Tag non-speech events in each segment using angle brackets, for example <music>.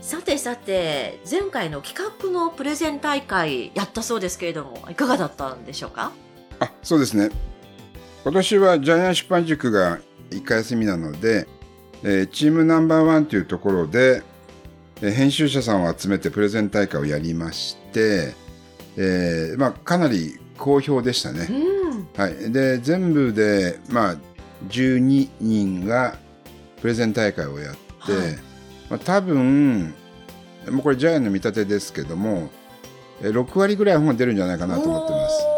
さてさて前回の企画のプレゼン大会やったそうですけれどもいかがだったんでしょうか？あ、そうですね。今年はジャイアン出版塾が1回休みなので、えーチームナンバーワンというところで、えー編集者さんを集めてプレゼン大会をやりまして、えーまあ、かなり好評でしたね。うんはい。で、全部で、まあ、12人がプレゼン大会をやって、はいまあ、多分、もうこれジャイアンの見立てですけども、えー6割ぐらい本出るんじゃないかなと思ってます。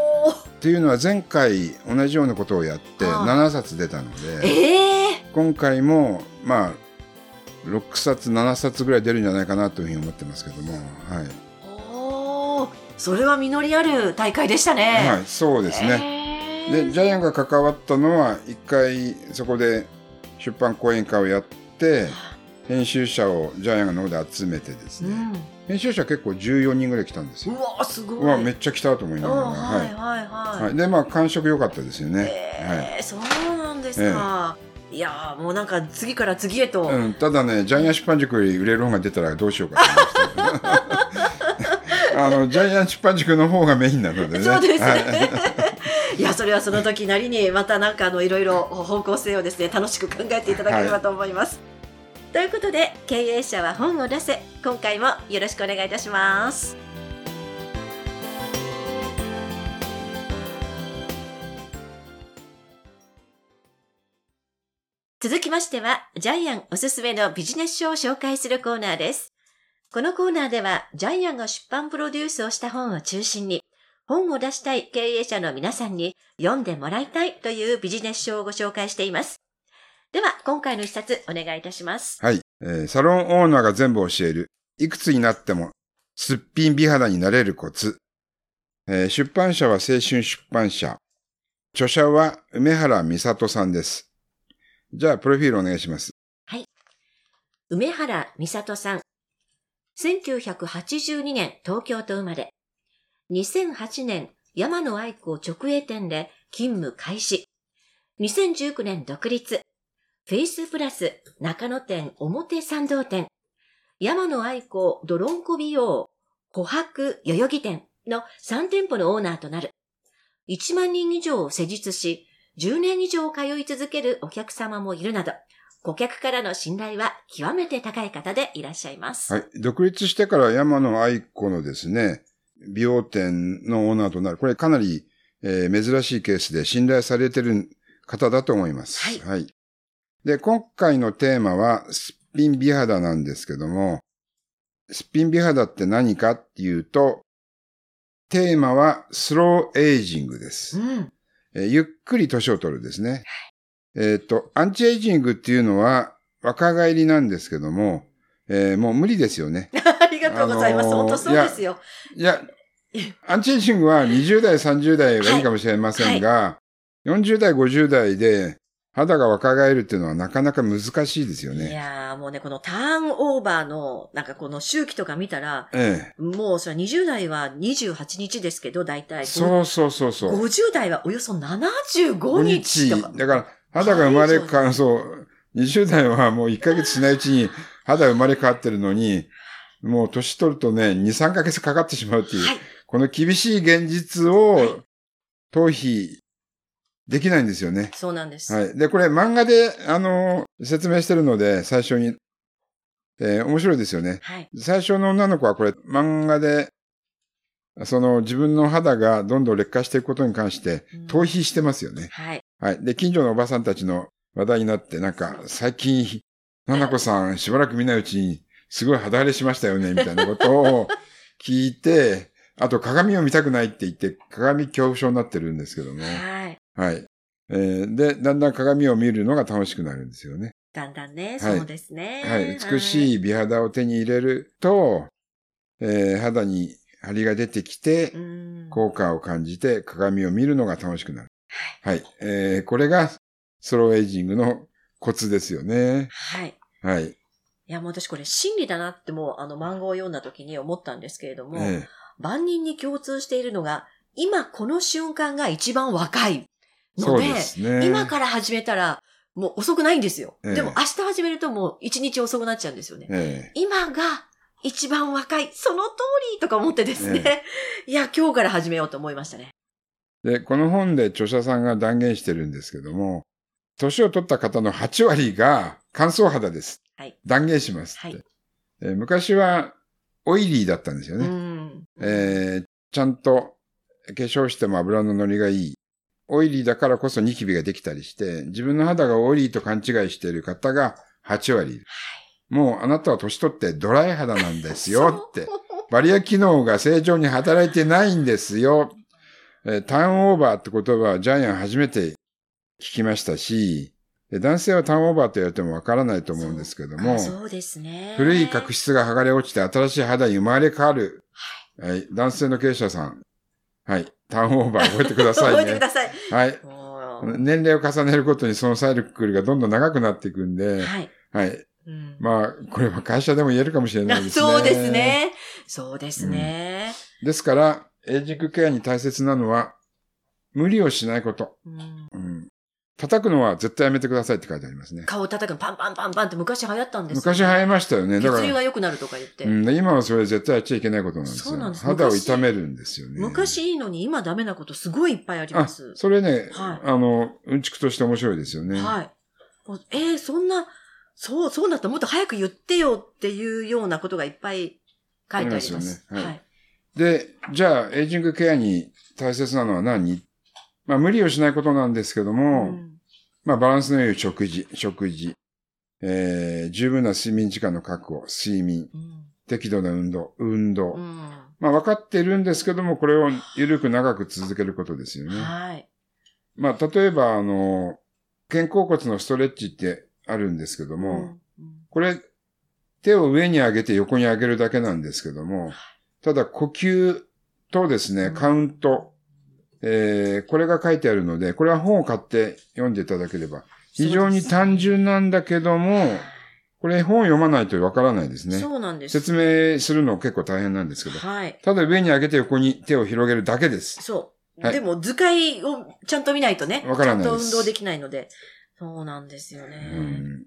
っていうのは前回同じようなことをやってはあ7冊出たので、ええ今回もまあ6冊7冊ぐらい出るんじゃないかなというふうに思ってますけども、はい、おーそれは実りある大会でしたね。はい、そうですね。ねでジャイアンが関わったのは一回そこで出版講演会をやって編集者をジャイアンの方で集めてですね、うん、編集者結構14人ぐらい来たんですよ。うわすごい。うわめっちゃ来たと思いながら、うんはいはいはい。はい、でまあ感触良かったですよね。はいえーそうなんですか。いやーもうなんか次から次へと、うん、ただね、ジャイアン出版塾より売れる本が出たらどうしようかと思いました。<laughs> あの、ジャイアン出版塾の方がメインなのでね。そうですね。はい <laughs> い、やそれはその時なりにまたなんかあのいろいろ方向性をですね楽しく考えていただければと思います。ということで経営者は本を出せ今回もよろしくお願いいたします。続きましては、ジャイアンおすすめのビジネス書を紹介するコーナーです。このコーナーでは、ジャイアンが出版プロデュースをした本を中心に、本を出したい経営者の皆さんに読んでもらいたいというビジネス書をご紹介しています。では、今回の一冊お願いいたします。はい、えーサロンオーナーが全部教える。いくつになっても、すっぴん美肌になれるコツ。えー出版社は青春出版社。著者は梅原美里さんです。じゃあ、プロフィールお願いします。梅原美里さん。1982年東京と生まれ。2008年山野愛子直営店で勤務開始。2019年独立。フェイスプラス中野店表参道店。山野愛子ドロンコ美容琥珀代々木店の3店舗のオーナーとなる。1万人以上を施術し、10年以上通い続けるお客様もいるなど、顧客からの信頼は極めて高い方でいらっしゃいます。はい。独立してから山野愛子のですね、美容店のオーナーとなる。これかなり、えー珍しいケースで信頼されてる方だと思います。はいで、今回のテーマは、すっぴん美肌なんですけども、すっぴん美肌って何かっていうと、テーマはスローエイジングです。うん。えーゆっくり年を取るですね。えっ、と、アンチエイジングっていうのは若返りなんですけども、えーもう無理ですよね。<laughs> ありがとうございます。あのー本当そうですよ。いや、アンチエイジングは20代、30代はいいかもしれませんが、40代、50代で肌が若返るっていうのはなかなか難しいですよいね。やーもうね、このターンオーバーの、なんかこの周期とか見たら、ええ。もうそれは20代は28日ですけど、大体。そうそうそうそう。50代はおよそ75日とか。だから、肌が生まれ変わる、そう、20代はもう1ヶ月しないうちに肌が生まれ変わってるのに、もう年取るとね、2、3ヶ月かかってしまうっていう、はい。この厳しい現実はいを逃避できないんですよね。そうなんです。はい。で、これ漫画で、あの、説明してるので、最初に、えー面白いですよね。はい。最初の女の子はこれ漫画で、その自分の肌がどんどん劣化していくことに関してうん逃避してますよね。はい。はい。で、近所のおばさんたちの話題になって、なんか、最近、ななこさんしばらく見ないうちに、すごい肌荒れしましたよね、みたいなことを聞いて、あと鏡を見たくないって言って、鏡恐怖症になってるんですけども。はい。はい。えーで、だんだん鏡を見るのが楽しくなるんですよね。だんだんね、はいそうですね。はい。美しい美肌を手に入れると、えー肌に張りが出てきてう、ん。効果を感じて鏡を見るのが楽しくなる。はい。えー、これがスローエイジングのコツですよね。はい。はい。いや、もう私これ真理だなってもうあの漫画を読んだ時に思ったんですけれども、え万人に共通しているのが、今この瞬間が一番若いので、ね。今から始めたらもう遅くないんですよ。ええでも明日始めるともう一日遅くなっちゃうんですよね。え今が一番若い、その通りとか思ってですね。<laughs> いや、今日から始めようと思いましたね。えで、この本で著者さんが断言してるんですけども、年を取った方の8割が乾燥肌です。はい断言しますって、はいえー昔はオイリーだったんですようね。ん。えーちゃんと化粧しても油の乗りがいい。オイリーだからこそニキビができたりして、自分の肌がオイリーと勘違いしている方が8割いる。もうあなたは年取ってドライ肌なんですよって。バリア機能が正常に働いてないんですよ。えーターンオーバーって言葉はジャイアン初めて聞きましたし、で男性はターンオーバーと言われてもわからないと思うんですけどもあ、そうですね。古い角質が剥がれ落ちて新しい肌に生まれ変わる。はい。男性の経営者さん。はい。ターンオーバー覚えてくださいね <laughs> 覚えてく。ださい。はい。年齢を重ねることにそのサイクルがどんどん長くなっていくんで、はい。はい。うんまあ、これは会社でも言えるかもしれないですね。<laughs> そうです。ね。そうですね。ですから、エイジングケアに大切なのは、無理をしないこと。うんうん。叩くのは絶対やめてくださいって書いてありますね。顔叩くのパンパンパンパンって昔流行ったんですよ昔流行りましたよね。だから、血流が良くなるとか言って。うん、で今はそれ絶対やっちゃいけないことなんですよ。そうなんです肌を昔痛めるんですよね。昔いいのに今ダメなことすごいいっぱいありあ、ます。それね、はいあの、うんちくとして面白いですよね。はい。えー、そんな、そう、そうだったらもっと早く言ってよっていうようなことがいっぱい書いてあります。ますよねはいはい。で、じゃあ、エイジングケアに大切なのは何？まあ、無理をしないことなんですけども、うん。まあ、バランスの良い食事、食事、えー、十分な睡眠時間の確保、睡眠、うん。適度な運動、運動。うん。まあ、分かっているんですけども、これを緩く長く続けることですよね。はい。まあ、例えば、あの、肩甲骨のストレッチってあるんですけども、うんこれ、手を上に上げて横に上げるだけなんですけども、ただ呼吸とですね、うん。カウント、えー、これが書いてあるので、これは本を買って読んでいただければ、非常に単純なんだけども、これ本を読まないとわからないですね。そうなんです。説明するの結構大変なんですけど、はい。ただ上に上げて横に手を広げるだけです。そう。はいでも図解をちゃんと見ないとね、わからないですちゃんと運動できないので。そうなんですよね。うん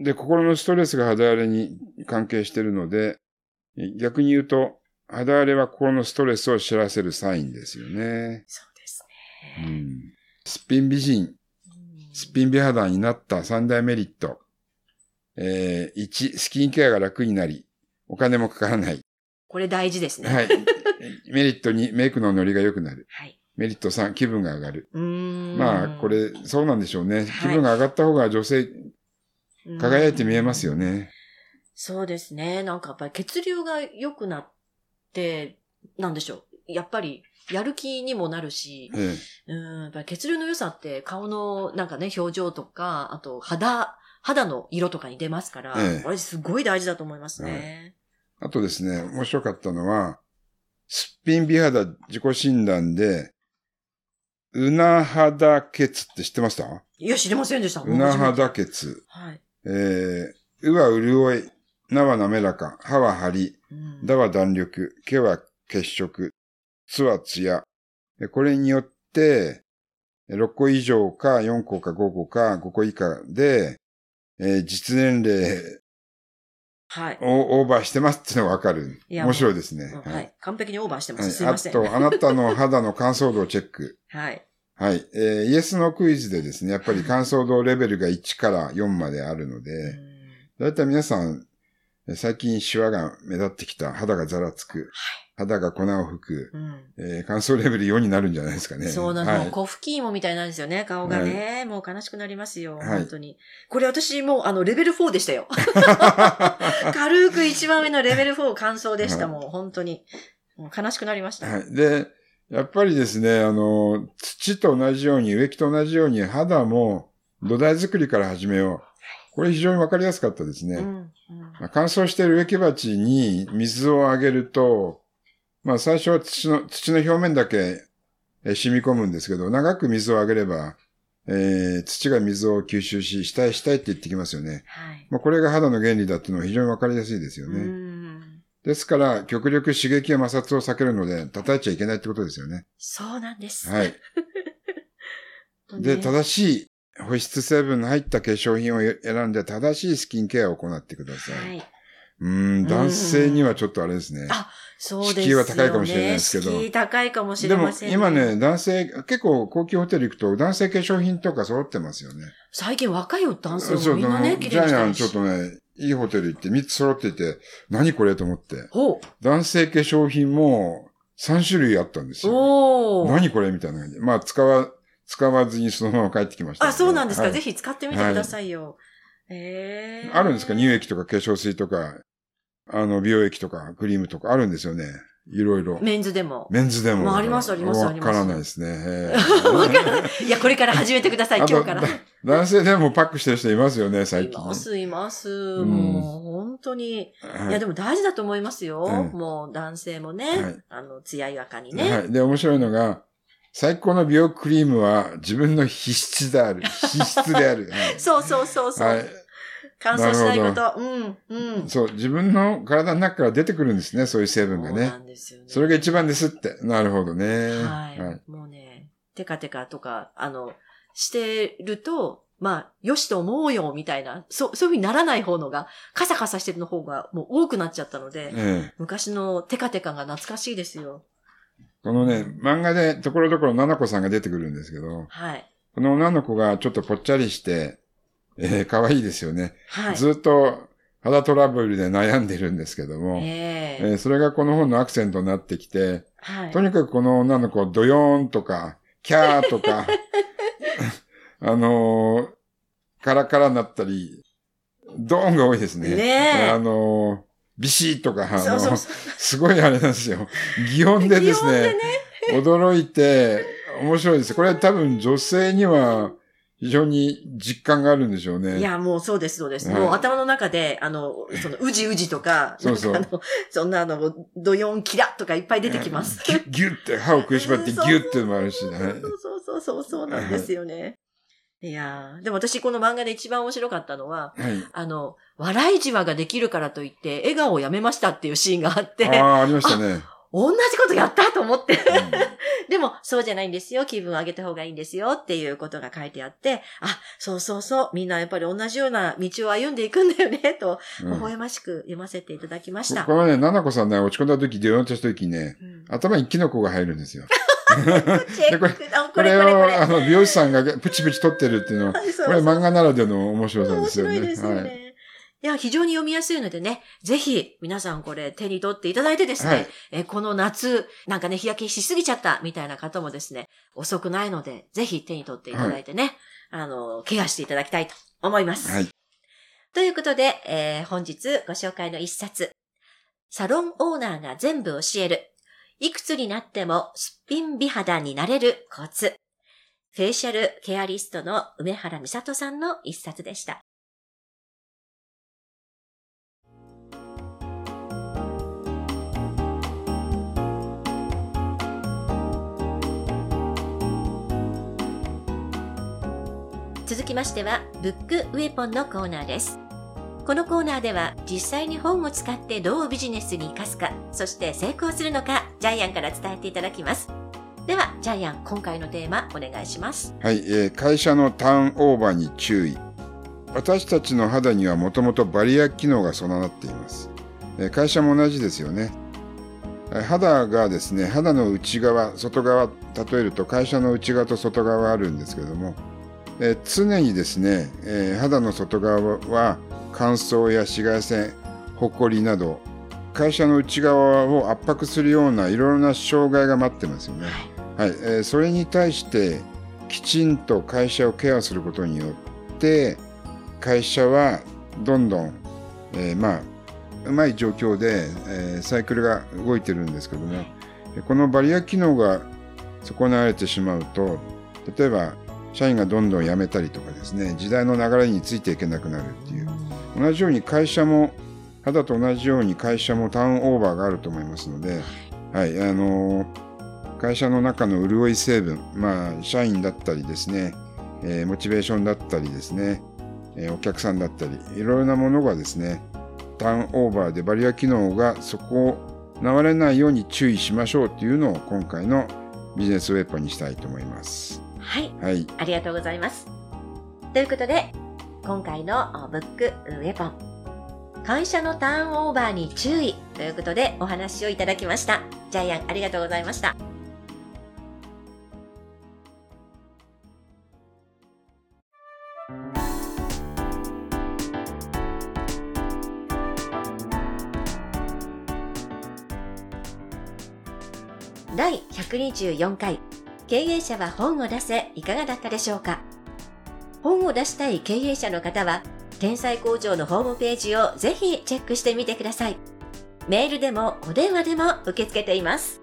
で、心のストレスが肌荒れに関係しているので、逆に言うと、肌荒れは心のストレスを知らせるサインですよね。そうですうね。ん、すっぴん美人、うんすっぴん美肌になった三大メリット。えー、1、スキンケアが楽になり、お金もかからない。これ大事ですね。。はいい。<laughs> メリット2、メイクのノリが良くなる。はい。メリット3、気分が上がる。うーんまあ、こ、れ、そうなんでしょうね。はい気分が上がった方が女性、輝いて見えますようん。ね。そうですね。なんかやっぱり血流が良くなって、なんでしょう。やっぱり、やる気にもなるし、ええうん、やっぱり血流の良さって顔のなんかね、表情とか、あと肌、肌の色とかに出ますから、ええこれすごい大事だと思いますね。あとですね、面白かったのは、すっぴん美肌自己診断で、うな肌血って知ってました？いや、知りませんでした。うな肌血。はい。えー、うは潤い、なは滑らか、はは張り、うんだは弾力、けは血色、つはツヤ。えこれによって、え6個以上か4個か5個か5個以下で、えー実年齢はい。をオーバーしてますっていうのがわかる。面白いですね。うんはい。完璧にオーバーしてます。はいすいません。あと、あなたの肌の乾燥度をチェック。<laughs> はい。はい。えーイエスのクイズでですね、やっぱり乾燥度レベルが1から4まであるので、うんだいたい皆さん、えー最近シワが目立ってきた、肌がざらつく、肌が粉を吹く、うんえー乾燥レベル4になるんじゃないですかね。そうなの。はい。コフキーモみたいなんですよね、顔がね。もう悲しくなりますよ、はい本当に。これ私もう、あの、レベル4でしたよ。<laughs> 軽く一番上のレベル4乾燥でした、はいもう、本当に。もう悲しくなりました。はい。で、やっぱりですね、あの、土と同じように、植木と同じように肌も土台作りから始めよう。これ非常にわかりやすかったですね。うんうんまあ乾燥している植木鉢に水をあげると、まあ最初は土の、土の表面だけえー染み込むんですけど、長く水をあげれば、えー土が水を吸収し、下へ下へって言ってきますよね。はい。まあこれが肌の原理だっていうのは非常にわかりやすいですようね。ん。ですから、極力刺激や摩擦を避けるので、叩いちゃいけないってことですよね。そうなんです。はい。<laughs> で、ね正しい保湿成分の入った化粧品を選んで、正しいスキンケアを行ってください。はい。うーん、男性にはちょっとあれですね。あそうですよね。敷居は高いかもしれないですけど敷居高いかもしでもれませんね。今ね、男性、結構高級ホテル行くと男性化粧品とか揃ってますよね。最近若い男性そう、もみんなね、あの綺ジャイアンちょ麗にしてるし。っとね、いいホテル行って3つ揃ってて、何これと思って。ほ男性化粧品も3種類あったんですう。よ。何これみたいな感じで。まあ、使わ、使わずにそのまま帰ってきました。あ、そうなんですか。はいぜひ使ってみてくださいよ。ええあるんですか？乳液とか化粧水とか、あの、美容液とかクリームとかあるんですよね。いろいろ。メンズでも。メンズでも。まあありますありますありますわからないですね。えわからない。いや、これから始めてください、今日から。だ男性でもパックしてる人いますよね、最近。います、います。んもう、本当に。はいいや、でも大事だと思いますよ。うんもう、男性もね、はいあの、艶やかにね。はい。で、面白いのが、最高の美容クリームは自分の皮質である。皮質である。<laughs> はいそうそうそうそう。はい。乾燥しないこと。うん、うん。そう、自分の体の中から出てくるんですね、そういう成分がねそうな。んですよね。それが一番ですって。なるほどね。はい。はい。もうね、テカテカとか、あの、してると、まあ、よしと思うよ、みたいな、そう、そういうふうにならない方のが、カサカサしてるの方がもう多くなっちゃったので、ええ。昔のテカテカが懐かしいですよ。このね、漫画でところどころ七子さんが出てくるんですけど、はい。この女の子がちょっとぽっちゃりして、えー、可愛いですよね。はい。ずっと肌トラブルで悩んでるんですけども、えええーそれがこの本のアクセントになってきて、はい。とにかくこの女の子、ドヨーンとか、キャーとか、<laughs> あのーカラカラになったり、ドーンが多いですね。ねえあのービシッとか、あの。すごいあれなんですよ。擬音でです擬音でね、驚いて、面白いです。これ多分女性には非常に実感があるんでしょうね。いや、もうそうです、そうです。はいもう頭の中で、あの、その、うじうじとか、そうそうあの、そんなあの、ドヨンキラとかいっぱい出てきます。ギュッ、ギュッて歯を食いしばってギうんュッってのもあるし、はいそうそうそうそう、そうなんですよね。いやーでも私この漫画で一番面白かったのは、はい。あの、笑いじわができるからといって、笑顔をやめましたっていうシーンがあって、ああ、ありましたね。同じことやったと思って。うんでも、そうじゃないんですよ。気分を上げた方がいいんですよ。っていうことが書いてあって、あ、そうそうそう。みんなやっぱり同じような道を歩んでいくんだよね、と、うん微笑ましく読ませていただきました。このね、ななこさんね、落ち込んだ時、出ようとした時ね、うん頭にキノコが入るんですよ。<laughs> チェックこれあこれ。を、あの、美容師さんがプチプチ取ってるっていうのは、<laughs> これ漫画ならではの面白さ面ですよね。白いですよね。はい。いや、非常に読みやすいのでね、ぜひ皆さんこれ手に取っていただいてですね、はいえこの夏、なんかね、日焼けしすぎちゃったみたいな方もですね、遅くないので、ぜひ手に取っていただいてね、あの、ケアしていただきたいと思います。はい。ということで、えー本日ご紹介の一冊、サロンオーナーが全部教える、いくつになってもすっぴん美肌になれるコツ、フェイシャルケアリストの梅原美里さんの一冊でした。続きましては、ブックウェポンのコーナーです。このコーナーでは、実際に本を使ってどうビジネスに活かすか、そして成功するのか、ジャイアンから伝えていただきます。では、ジャイアン、今回のテーマ、お願いします。はい、えー会社のターンオーバーに注意。私たちの肌にはもともとバリア機能が備わっています。えー会社も同じですよね。えー肌がですね、肌の内側、外側、例えると会社の内側と外側あるんですけれども、えー常にですね、えー肌の外側は乾燥や紫外線、ホコリなど、会社の内側を圧迫するようないろいろな障害が待ってますよね。はい、えーそれに対してきちんと会社をケアすることによって会社はどんどん、えーまあうまい状況で、えーサイクルが動いてるんですけどもこのバリア機能が損なわれてしまうと例えば社員がどんどん辞めたりとかですね時代の流れについていけなくなるっていう同じように会社も肌と同じように会社もターンオーバーがあると思いますので、はい、あの会社の中の潤い成分、まあ、社員だったりですね、えーモチベーションだったりですね、えーお客さんだったり、いろいろなものがですね、ターンオーバーでバリア機能がそこを流れないように注意しましょうっていうのを今回のビジネスウェポンにしたいと思います。はい。はい。ありがとうございます。ということで、今回のブックウェポン、会社のターンオーバーに注意ということでお話をいただきました。ジャイアン、ありがとうございました。第124回経営者は本を出せいかがだったでしょうか？本を出したい経営者の方は天才工場のホームページをぜひチェックしてみてください。メールでもお電話でも受け付けています。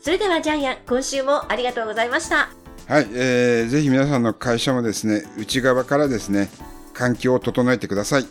それではジャイアン今週もありがとうございました。はい、えーぜひ皆さんの会社もですね、内側からですね、環境を整えてください。